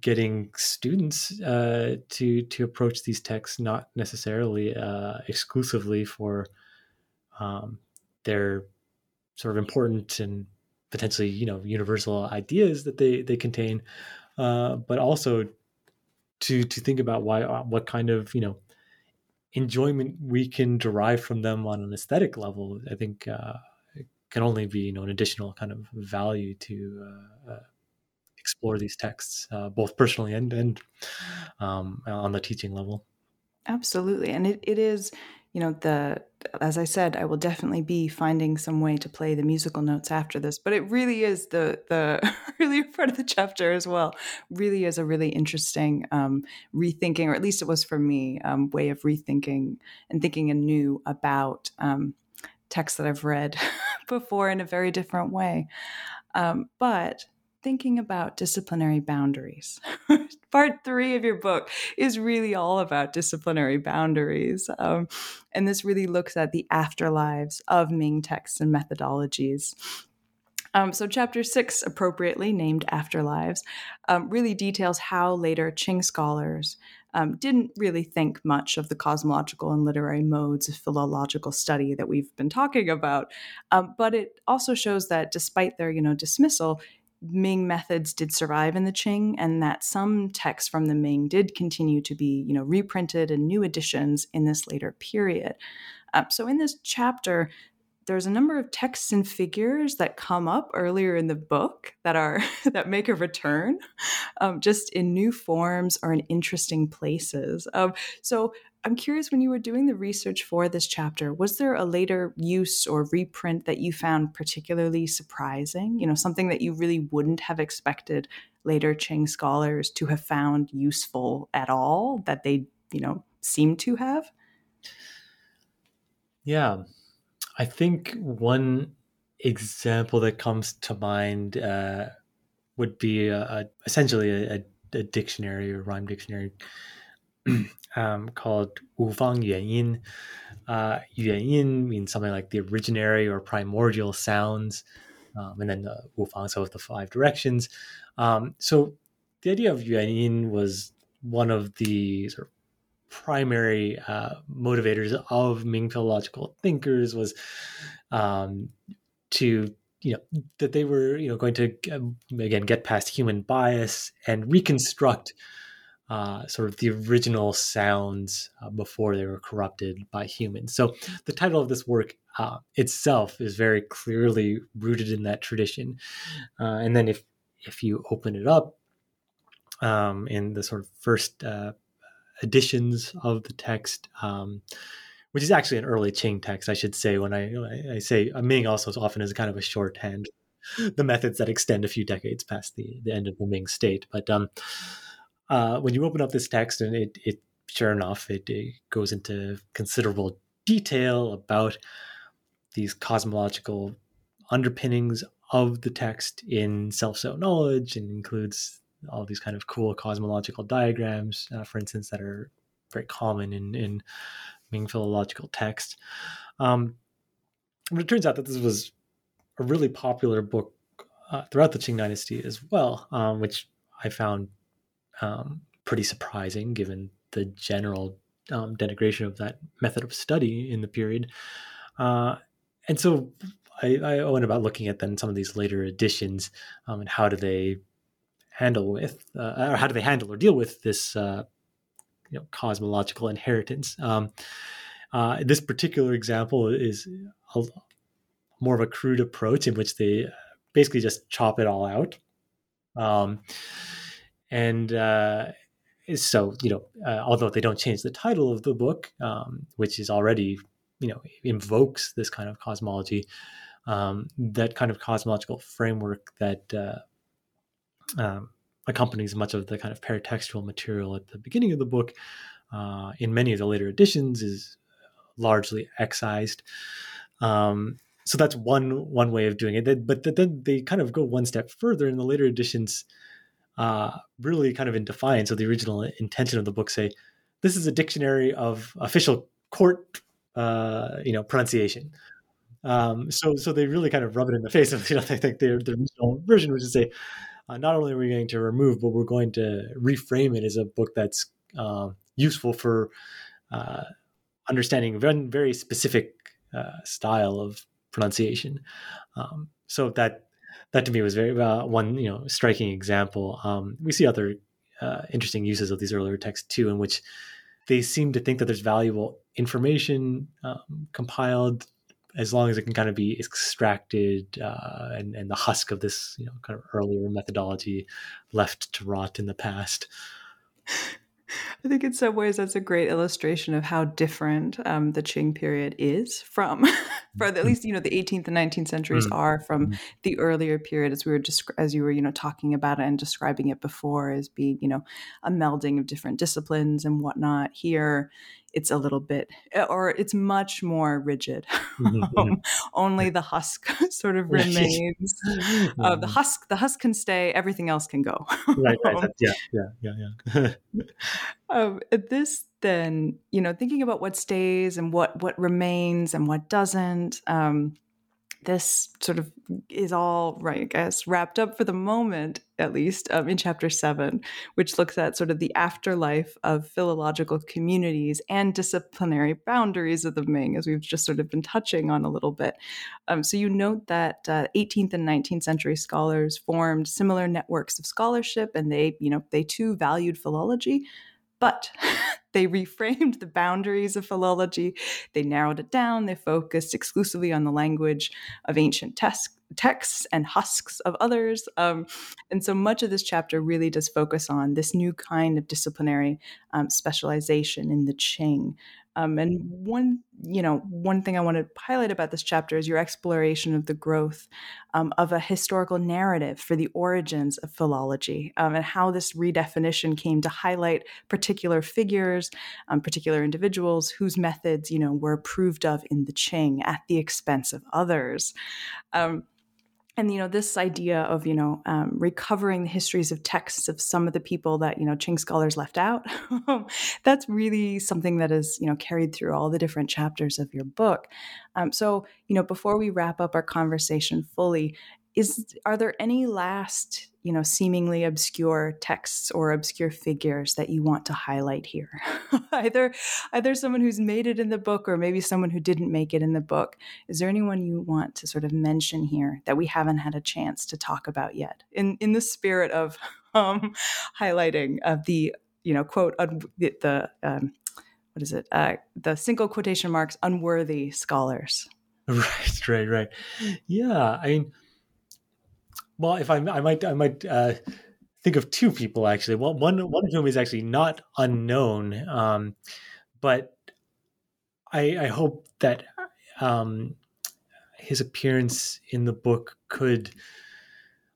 getting students uh, to to approach these texts not necessarily uh, exclusively for um, their sort of important and potentially you know universal ideas that they they contain, uh, but also to to think about why uh, what kind of you know enjoyment we can derive from them on an aesthetic level. I think uh, can only be you know an additional kind of value to uh, explore these texts, uh, both personally and and um, on the teaching level. Absolutely, and it, it is, you know, the as I said, I will definitely be finding some way to play the musical notes after this. But it really is the the (laughs) earlier part of the chapter as well. Really is a really interesting um, rethinking, or at least it was for me, um, way of rethinking and thinking anew about um, texts that I've read (laughs) before in a very different way. Um, but thinking about disciplinary boundaries. (laughs) Part three of your book is really all about disciplinary boundaries. Um, and this really looks at the afterlives of Ming texts and methodologies. Um, so, chapter six, appropriately named Afterlives, um, really details how later Qing scholars um, didn't really think much of the cosmological and literary modes of philological study that we've been talking about. Um, but it also shows that despite their, you know, dismissal, Ming methods did survive in the Qing, and that some texts from the Ming did continue to be, you know, reprinted and new editions in this later period. Uh, so in this chapter, there's a number of texts and figures that come up earlier in the book that are (laughs) that make a return um, just in new forms or in interesting places um, so i'm curious when you were doing the research for this chapter was there a later use or reprint that you found particularly surprising? You know something that you really wouldn't have expected later qing scholars to have found useful at all that they you know seem to have? Yeah. I think one example that comes to mind uh, would be a, a, essentially a, a, dictionary or rhyme dictionary (clears throat) um, called Wu Fang Yuan Yin. Uh, Yuan Yin means something like the originary or primordial sounds, um, and then the Wu Fang, so the five directions. Um, so the idea of Yuan Yin was one of the sort of primary uh, motivators of Ming philological thinkers was um, to you know that they were you know going to um, again get past human bias and reconstruct uh, sort of the original sounds uh, before they were corrupted by humans. So the title of this work uh, itself is very clearly rooted in that tradition. Uh, and then if if you open it up um, in the sort of first uh, editions of the text, um, which is actually an early Qing text, I should say. When I, I say Ming, also often is kind of a shorthand, the methods that extend a few decades past the, the end of the Ming state. But um, uh, when you open up this text, and it, it sure enough, it, it goes into considerable detail about these cosmological underpinnings of the text in self-so knowledge and includes all these kind of cool cosmological diagrams, uh, for instance, that are very common in, in Ming philological text. Um, but it turns out that this was a really popular book uh, throughout the Qing dynasty as well, um, which I found um, pretty surprising given the general um, denigration of that method of study in the period. Uh, and so I, I, went about looking at then some of these later editions um, and how do they handle with, uh, or how do they handle or deal with this, uh, you know, cosmological inheritance? Um, uh, this particular example is a, more of a crude approach in which they basically just chop it all out, um, and uh, so you know, uh, although they don't change the title of the book, um, which is already you know invokes this kind of cosmology. Um, that kind of cosmological framework that uh, um, accompanies much of the kind of paratextual material at the beginning of the book. Uh, in many of the later editions, is largely excised. Um, so that's one one way of doing it. But then they kind of go one step further in the later editions, uh, really kind of in defiance of the original intention of the book. Say, this is a dictionary of official court, uh, you know, pronunciation. Um, so so they really kind of rub it in the face of (laughs) you know they think their the original version, which is say uh, not only are we going to remove, but we're going to reframe it as a book that's uh, useful for uh, understanding very, very specific uh, style of pronunciation. Um, so that that to me was very uh, one you know striking example. Um, we see other uh, interesting uses of these earlier texts too, in which they seem to think that there's valuable information um, compiled as long as it can kind of be extracted uh, and, and the husk of this you know kind of earlier methodology left to rot in the past I think in some ways that's a great illustration of how different um, the Qing period is from, (laughs) for at least you know the 18th and 19th centuries mm. are from mm. the earlier period, as we were just as you were you know talking about it and describing it before as being you know a melding of different disciplines and whatnot. Here, it's a little bit eh, or it's much more rigid mm-hmm, um, (laughs) only the husk (laughs) sort of remains (laughs) uh, the husk the husk can stay everything else can go right, right. Yeah yeah yeah yeah um, this then you know thinking about what stays and what what remains and what doesn't um, this sort of is all right, I guess, wrapped up for the moment, at least, um, in chapter seven, which looks at sort of the afterlife of philological communities and disciplinary boundaries of the Ming, as we've just sort of been touching on a little bit. Um, so you note that uh, 18th and 19th century scholars formed similar networks of scholarship, and they, you know, they too valued philology. But (laughs) they reframed the boundaries of philology. They narrowed it down. They focused exclusively on the language of ancient texts and husks of others. Um, and so much of this chapter really does focus on this new kind of disciplinary um, specialization in the Qing. Um, and one, you know, one thing I want to highlight about this chapter is your exploration of the growth um, of a historical narrative for the origins of philology um, and how this redefinition came to highlight particular figures, um, particular individuals whose methods, you know, were approved of in the Qing at the expense of others. Um, and you know this idea of you know um, recovering the histories of texts of some of the people that you know Qing scholars left out (laughs) that's really something that is you know carried through all the different chapters of your book. Um, so you know before we wrap up our conversation fully is are there any last you know seemingly obscure texts or obscure figures that you want to highlight here? (laughs) Either either someone who's made it in the book or maybe someone who didn't make it in the book. Is there anyone you want to sort of mention here that we haven't had a chance to talk about yet? In in the spirit of (laughs) um, highlighting of the you know quote un- the, the um, what is it? Uh, the single quotation marks unworthy scholars. (laughs) Right right right. Yeah i mean well, if I, I might, I might uh, think of two people actually. Well, one one of whom is actually not unknown, um, but I, I hope that um, his appearance in the book could,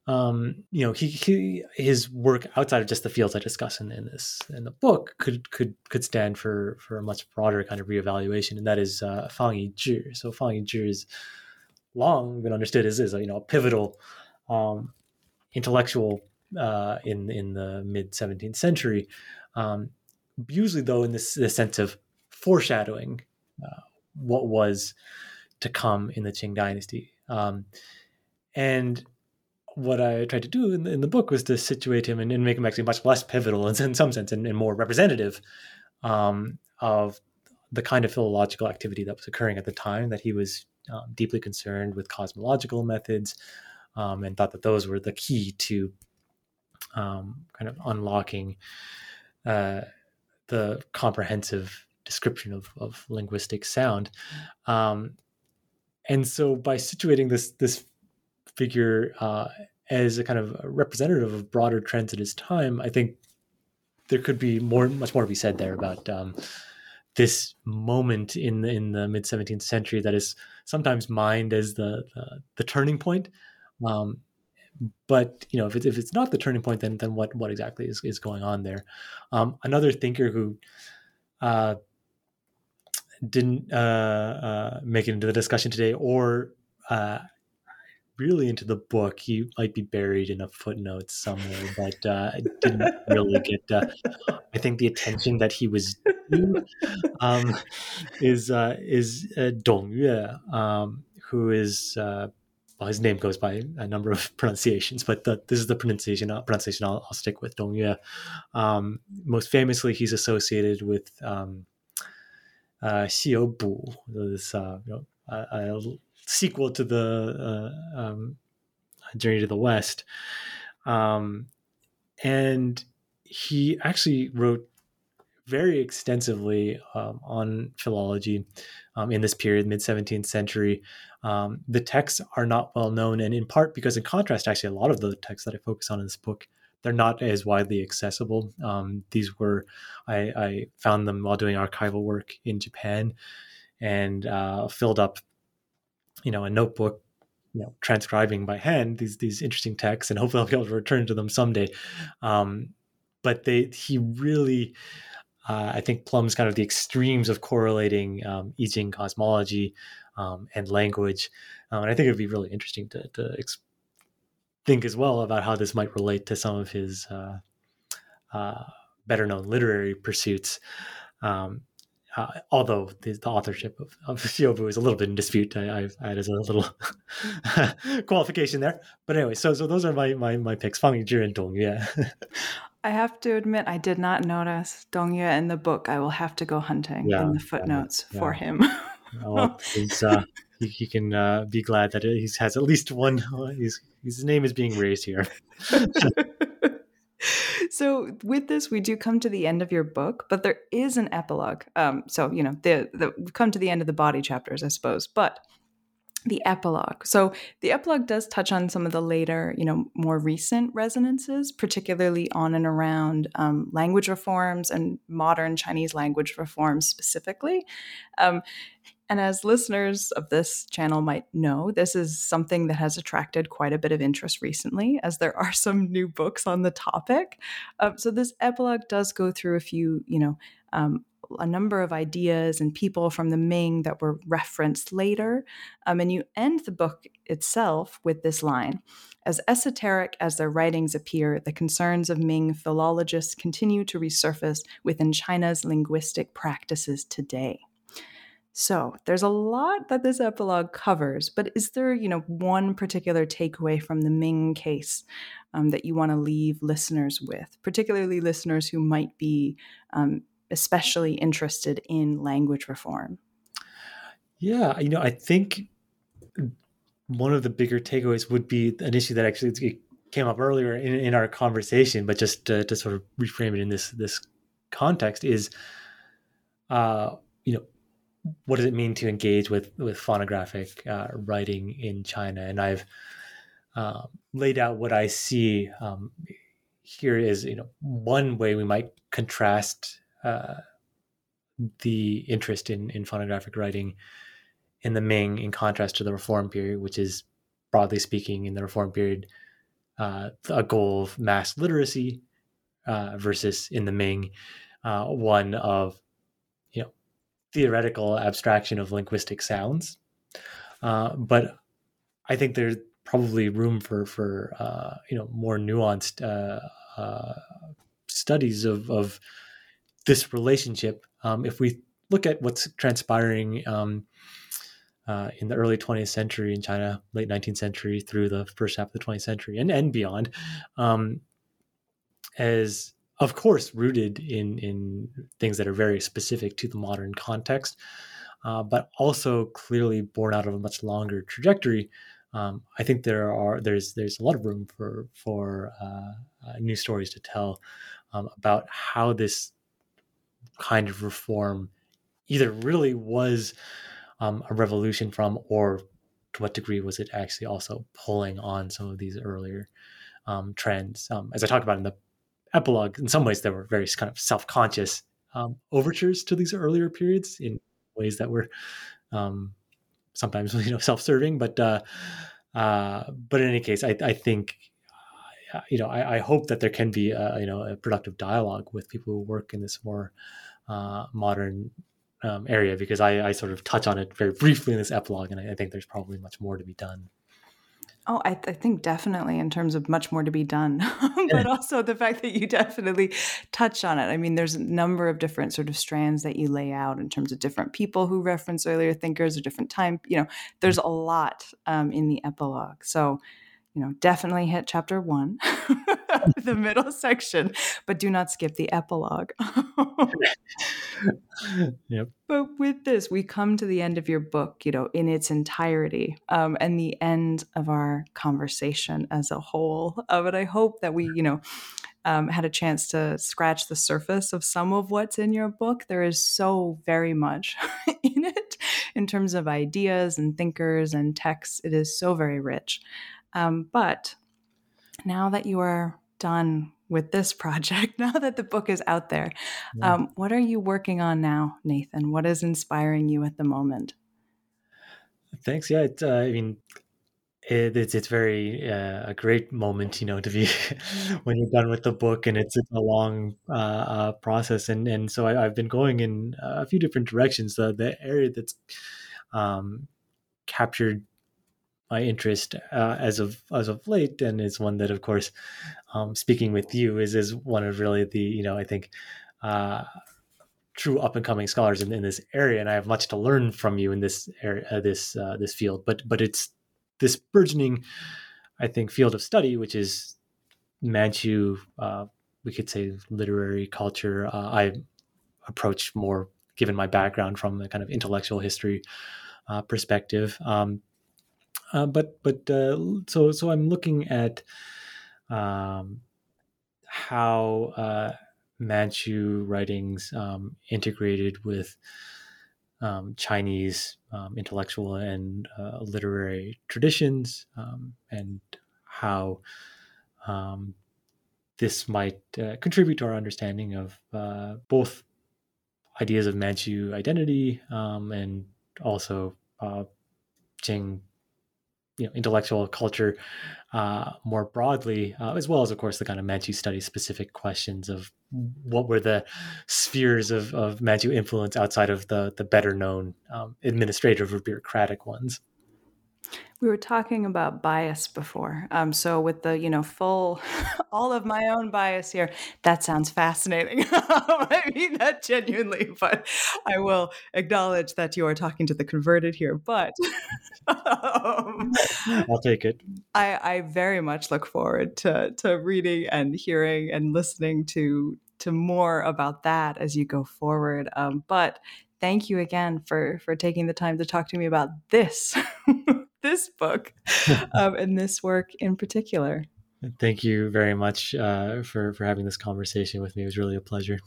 um, you know, he, he, his work outside of just the fields I discuss in, in this in the book could could could stand for for a much broader kind of reevaluation, and that is uh, Fang Yizhi. So Fang Yizhi is long been understood as is you know a pivotal um, intellectual uh, in in the mid 17th century. Um, usually, though, in this, this sense of foreshadowing uh, what was to come in the Qing dynasty. Um, and what I tried to do in the, in the book was to situate him and, and, make him actually much less pivotal in, in some sense and, and more representative um, of the kind of philological activity that was occurring at the time, that he was um, deeply concerned with cosmological methods, um, and thought that those were the key to um, kind of unlocking uh, the comprehensive description of, of linguistic sound. Um, and so by situating this this figure uh, as a kind of representative of broader trends at his time, I think there could be more, much more to be said there about um, this moment in the, in the mid 17th century that is sometimes mined as the, the, the turning point um, but you know, if it's, if it's not the turning point, then then what what exactly is, is going on there? Um, another thinker who uh, didn't uh, uh, make it into the discussion today, or uh, really into the book, he might be buried in a footnote somewhere, but uh, didn't really get. Uh, I think the attention that he was um, is is Dong Yue, um, who is well, his name goes by a number of (laughs) pronunciations, but the, this is the pronunciation uh, pronunciation I'll, I'll, stick with. Dong Yue. Um, most famously, he's associated with um, uh, Bu, this uh, you know, a, a, sequel to the uh, um, Journey to the West, um, and he actually wrote very extensively um, on philology um, in this period, mid 17th century. Um, the texts are not well known, and in part because, in contrast, actually, a lot of the texts that I focus on in this book they're not as widely accessible. Um, these were I, I, found them while doing archival work in Japan, and uh, filled up, you know, a notebook, you know, transcribing by hand these these interesting texts, and hopefully I'll be able to return to them someday. Um, but they he really uh, I think Plumbs kind of the extremes of correlating um, I Ching cosmology um, and language. Um, and I think it'd be really interesting to, to ex- think as well about how this might relate to some of his uh, uh, better known literary pursuits. Um, uh, although the, the, authorship of, of (laughs) Xiyou bu is a little bit in dispute, I, I've added a little (laughs) qualification there. But anyway, so so those are my my, my picks: Fang Yizhi and Dong Yue. (laughs) I have to admit, I did not notice Dong Yue in the book. I will have to go hunting yeah, in the footnotes yeah, for him. well, uh, he, he, can uh, be glad that he has at least one. his name is being raised here. So with this we do come to the end of your book but there is an epilogue. Um, so you know the, the we've come to the end of the body chapters i suppose. But the epilogue. So the epilogue does touch on some of the later, you know, more recent resonances, particularly on and around um, language reforms and modern Chinese language reforms specifically. Um, and as listeners of this channel might know, this is something that has attracted quite a bit of interest recently, as there are some new books on the topic. Uh, so this epilogue does go through a few, you know, um, a number of ideas and people from the Ming that were referenced later. Um, and you end the book itself with this line As esoteric as their writings appear, the concerns of Ming philologists continue to resurface within China's linguistic practices today. So there's a lot that this epilogue covers, but is there, you know, one particular takeaway from the Ming case um, that you want to leave listeners with, particularly listeners who might be um, especially interested in language reform? Yeah, you know, I think one of the bigger takeaways would be an issue that actually came up earlier in, in our conversation, but just to, to, sort of reframe it in this this context is, uh, you know, what does it mean to engage with with phonographic uh, writing in China? And I've uh, laid out what I see um, here is, you know, one way we might contrast the interest in, in phonographic writing in the Ming in contrast to the Reform period, which is broadly speaking in the Reform period uh, a goal of mass literacy uh, versus in the Ming uh, one of you know theoretical abstraction of linguistic sounds. Uh, but I think there's probably room for for uh, you know more nuanced studies of of this relationship, um, if we look at what's transpiring um, uh, in the early 20th century in China, late 19th century through the first half of the 20th century and, and beyond, um, as of course rooted in in things that are very specific to the modern context, uh, but also clearly born out of a much longer trajectory. Um, I think there are there's there's a lot of room for for uh, uh new stories to tell um, about how this kind of reform either really was um, a revolution from, or to what degree was it actually also pulling on some of these earlier um, trends? Um, as I talk about in the epilogue, in some ways, there were very kind of self conscious um, overtures to these earlier periods in ways that were um, sometimes (laughs) you know self serving, but uh, uh, but in any case, I, I think uh, you know, I, I, hope that there can be a, you know a productive dialogue with people who work in this more uh, modern um, area because I, I, sort of touch on it very briefly in this epilogue, and I, I think there's probably much more to be done. Oh, I, th- I, think definitely in terms of much more to be done, (laughs) but also the fact that you definitely touch on it. I mean, there's a number of different sort of strands that you lay out in terms of different people who reference earlier thinkers or different time. You know, there's a lot um, in the epilogue. So you know, definitely hit chapter one, (laughs) the middle section, but do not skip the epilogue. (laughs) yep. But with this, we come to the end of your book, you know, in its entirety, um, and the end of our conversation as a whole. Uh, but I hope that we, you know, um, had a chance to scratch the surface of some of what's in your book. There is so very much (laughs) in it in terms of ideas and thinkers and texts. It is so very rich. Um, but now that you are done with this (laughs) project, now that the book is out there, yeah. um, what are you working on now, Nathan? What is inspiring you at the moment? Thanks. Yeah, it, uh, I mean, it, it's it's very uh, a great moment, you know, to be (laughs) when you're done with the book, and it's, a long uh, uh, process. And and so I, have been going in a few different directions. The the area that's um, captured my interest uh, as of as of late, and is one that, of course, um, speaking with you is is one of really the you know I think uh, true up and coming scholars in, in, this area, and I have much to learn from you in this area, uh, this uh, this field. But but it's this burgeoning, I think, field of study, which is Manchu. Uh, we could say literary culture. Uh, I approach more, given my background from the kind of intellectual history perspective. Um, uh, but but so so I'm looking at um, how Manchu writings um, integrated with um, Chinese um, intellectual and uh, literary traditions, um, and how um, this might uh, contribute to our understanding of uh, both ideas of Manchu identity and also uh, Qing you know intellectual culture uh, more broadly, uh, as well as of course the kind of Manchu study specific questions of what were the spheres of, of Manchu influence outside of the the better known um, administrative or bureaucratic ones. We were talking about bias before. Um, so with the, you know, full, (laughs) all of my own bias here, that sounds fascinating. (laughs) I mean that genuinely, but I will acknowledge that you are talking to the converted here. But (laughs) um, I'll take it. I, I very much look forward to to reading and hearing and listening to to more about that as you go forward. Um, but thank you again for for taking the time to talk to me about this this book (laughs) um, and this work in particular. Thank you very much uh, for for having this conversation with me. It was really a pleasure.